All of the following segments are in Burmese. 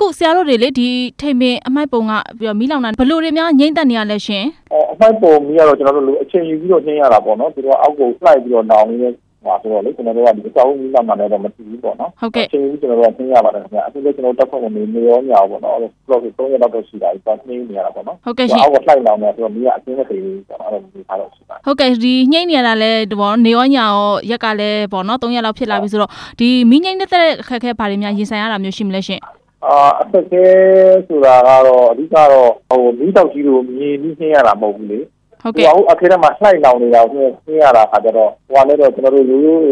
အခုဆရာတို့တွေလေဒီထိန်ပင်အမိုက်ပုံကပြီးတော့မီးလောင်တာဘယ်လို့တွေများငိမ့်သက်နေရလဲရှင်အော်အမိုက်ပုံကြီးကတော့ကျွန်တော်တို့လိုအချိန်ယူပြီးတော့နှင်းရတာပေါ့နော်သူတို့အောက်ကိုလှိုက်ပြီးတော့နောင်နေတဲ့ဟာဆိုတော့လေကျွန်တော်တို့ကဒီအစောင်းကြီးလောက်မှလည်းတော့မသိဘူးပေါ့နော်ဟုတ်ကဲ့အချိန်ကြီးကျွန်တော်တို့ကနှင်းရပါတယ်ခင်ဗျအခုလည်းကျွန်တော်တက်ဖို့နေနေရောညာပေါ့နော်အဲ့လို block 3ရက်လောက်တော့ရှိတာဒီတော့နှင်းနေရတာပေါ့နော်ဟုတ်ကဲ့ရှင်အောက်ကလှိုက်လောင်နေဆိုတော့မီးကအကျင်းမသေးဘူးပေါ့နော်အဲ့လိုမျိုးထားတော့ရှိပါတယ်ဟုတ်ကဲ့ဒီငိမ့်နေရတာလဲဒီဘောနေရောညာရောရက်ကလည်းပေါ့နော်3ရက်လောက်ဖြစ်လာပြီဆိုတော့ဒီမီးငိမ့်တဲ့အခက်အခဲဘာတွေများရင်ဆိုင်ရတာမျိုးရှိမလဲရှင် အာအသက်ခဲဆိုတာကတော့အဓိကတော့ဟိုမီးတောက်ကြီးကိုမြင်ပြီးနှင်းရတာမဟုတ်ဘူးလေဟုတ်ဒီကဲ့အောင်အခဲထဲမှာလှိုက်လောင်နေတာကိုနှင်းရတာခါကြတော့ဟိုကလည်းတော့ကျွန်တော်တို့ရိုးရိုး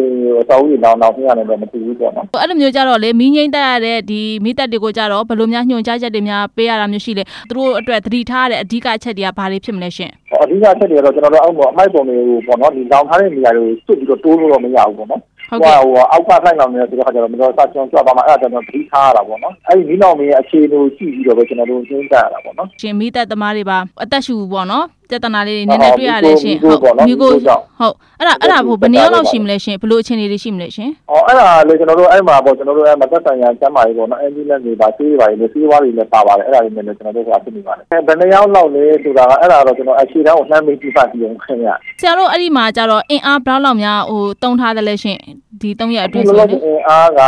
အစောင်းကြီးလောင်လောင်နှင်းရတယ်လည်းမသိဘူးပေါ့နော်အဲ့လိုမျိုးကြတော့လေမီးငိမ့်တက်ရတဲ့ဒီမီးတက်တွေကိုကြတော့ဘယ်လိုများညွှန်ကြားချက်တွေများပေးရတာမျိုးရှိလဲသူတို့အတွက်သတိထားရတဲ့အဓိကအချက်တွေကဘာတွေဖြစ်မလဲရှင်အဓိကချက်တွေကတော့ကျွန်တော်တို့အောက်မှာအမိုက်ပုံတွေကိုပေါ့နော်ဒီလောင်ထားတဲ့နေရာတွေကိုစွတ်ပြီးတော့တိုးလို့တော့မရဘူးပေါ့နော် ဟုတ်ဟိုကဲ့ဟိုအောက်ကလှိုက်လောင်နေတဲ့ဒီခါကျတော့မတော်စချွန်ကြွပါမှာအဲ့ဒါကျွန်တော်သတိထားရတာပေါ့နော်အဲ့ဒီမီးလောင်ရဲ့အခြေအနေကိုကြည့်ပြီးတော့ပဲကျွန်တော်တို့ရှင်းပြရတာပေါ့နော်ရှင်မီးတက်သမားတွေပါအသက်ရှူပေါ့နော် ပြဿနာလေးတွေနည်းနည်းတွေ့ရတယ်ရှင်မီးခိုးပေါ့နော်မီးကိုမီးခိုးကြောင့်ဟုတ်အဲ့ဒါအဲ့ဒါဘယ်နှစ်ယောက်လောက်ရှိမလဲရှင်ဘယ်လိုအခြေအနေတွေရှိမလဲရှင်အော်အဲ့ဒါလေကျွန်တော်တို့အဲ့မှာပေါ့ကျွန်တော်တို့အဲ့မသက်ဆိုင်ရာကျမ်းမာရေးပေါ့နော်အန်ဂျီလက်တွေပါဆေးတွေပါလေဆေးဝါးတွေလည်းပါပါတယ်အဲ့ဒါတွေနဲ့လည်းကျွန်တော်တို့ကဖြစ်နေပါတယ်အဲဘယ်နှစ်ယောက်လောက်လဲဆိုတာကအဲ့ဒါတော့ကျွန်တော်အခြေတန်းကိုလှမ်းမေးကြည့်ပါကြည့်အောင်ခင်ဗျာဆရာတို့အဲ့ဒီမှာကြတော့အင်အားဘယ်လောက်လောက်များဟိုတုံးထားတယ်လဲရှင်ဒီ3ရက်အတွင်းဒီဆိုလိုရင်လေအင်အားက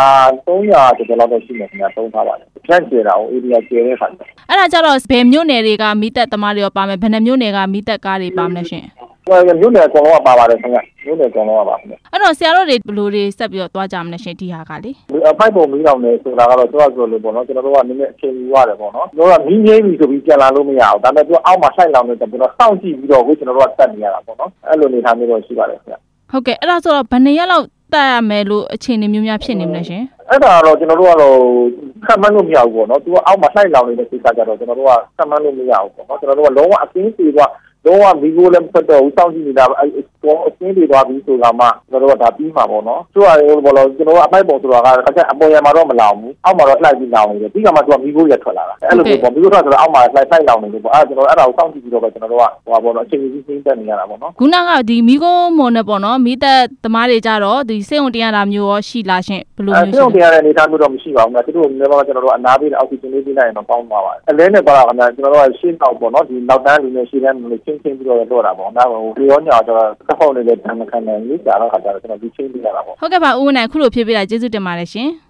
300ကျော်ကျော်လောက်တော့ရှိနေခင်ဗျာသုံးထားပါတယ် ဖြန့်ကျဲတာကို area ကျဲတဲ့ခါကျအဲ့ဒါကြတော့ဘယ်မြို့နယ်တွေကမီးတက်သမားတွေရောပါမယ်ဘယ်နှမြို့နယ်ကမီးတက်ကားတွေပါမလဲရှင်ဟိုမြို့နယ်အကုန်လုံးကပါပါတယ်ခင်ဗျာမြို့နယ်အကုန်လုံးကပါခင်ဗျာအဲ့တော့ဆရာတို့တွေဘယ်လိုတွေဆက်ပြီးတော့သွားကြမလဲရှင်ဒီဟာကလေအဖိုက်ပုံမီးလောင်နေဆိုတာကတော့သူကဆိုလို့ပေါ့နော်ကျွန်တော်တို့ကနည်းနည်းအချိန်ယူရတယ်ပေါ့နော်တို့ကမီးငိမ့်ပြီဆိုပြီးပြန်လာလို့မရဘူးဒါပေမဲ့သူအောက်မှာဆိုင်လောင်နေတယ်ကျွန်တော်စောင့်ကြည့်ပြီးတော့ကိုကျွန်တော်တို့ကတက်နေရတာပေါ့နော်အဲ့လိုနေထားမျိုးတော့ရှိပါတယ်ခင်ဗျာဟုတ်ကဲ့အဲ့ဒါဆိုတော့ဘယ်နှစ်ရက်လောက်တက်ရမယ်လို့အခြေအနေမျိုးများဖြစ်နေမလဲရှင်အဲ့ဒါကတော့ကျွန်တော်တို့ကတော့ ခံမှန်းလို့မရဘူးပေါ့နော်သူကအောက်မှာဆိုင်လောင်နေတဲ့ကိစ္စကြတော့ကျွန်တော်တို့ကခံမှန်းလို့မရဘူးပေါ့နော်ကျွန်တော်တို့ကလုံးဝအကင်းပြေသွား လုံးဝမီးကိုလည်းမဆက်တော့ဘူးစောင့်ကြည့်နေတာအဲ့တော့အကင်းပြေသွားပြီဆိုတာမှကျွန်တော်တို့ကဒါပြီးမှာပေါ့နော်သူကဟိုဘောလို့ကျွန်တော်ကအပိုက်ပုံဆိုတာကတစ်ချက်အပေါ်ရမှာတော့မလောင်ဘူးအောက်မှာတော့လှိုက်ပြီးလောင်နေတယ်ပြီးကမှသူကမီးကိုရထွက်လာတာအဲ့လိုပေါ့မီးကိုထွက်ဆိုတော့အောက်မှာလှိုက်လှိုက်လောင်နေတယ်ပေါ့အဲ့ကျွန်တော်အဲ့ဒါကိုစောင့်ကြည့်ပြီးတော့ပဲကျွန်တော်တို့ကဟိုဘောလို့အချိန်ကြီးကြီးတက်နေရတာပေါ့နော်ခုနကဒီမီကိုမွန်နဲ့ပေါ့နော်မီတက်သမားတွေကြတော့ဒီစိတ်ဝင်တရားတာမျိုးရောရှိလားရှင်ဘယ်လိုအဲမျိုးပြုံးရှိပြလဲရတဲ့အနေအထားမျိုးတော့မရှိပါဘူး။သူတို့လည်းကျွန်တော်တို့အနာပေးတဲ့အောက်ဆီဂျင်လေးပေးလိုက်ရင်တော့ကောင်းပါပါ။အလဲနဲ့ပါတာကလည်းကျွန်တော်တို့ကရှင်းတော့ပေါ့နော်ဒီနောက်တန်းလူနဲ့ရှင်းတန်းလူနဲ့ချင်းချင်းပြီးတော့တော့တာပေါ့။ဒါဟိုပြောညာတော့တစ်ခေါက်လေးလည်းတမ်းမခံနိုင်ဘူး။ကြာတော့ခါကျတော့ကျွန်တော်ဒီချင်းပြရတာပေါ့ဟုတ်ကဲ့ပါဦးဝင်းနိုင်ခုလိုဖြည့်ပေးတာကျေးဇူးတင်ပါတယ်ရှင်။ဟုတ်ကဲ့ကျေးဇူးပါ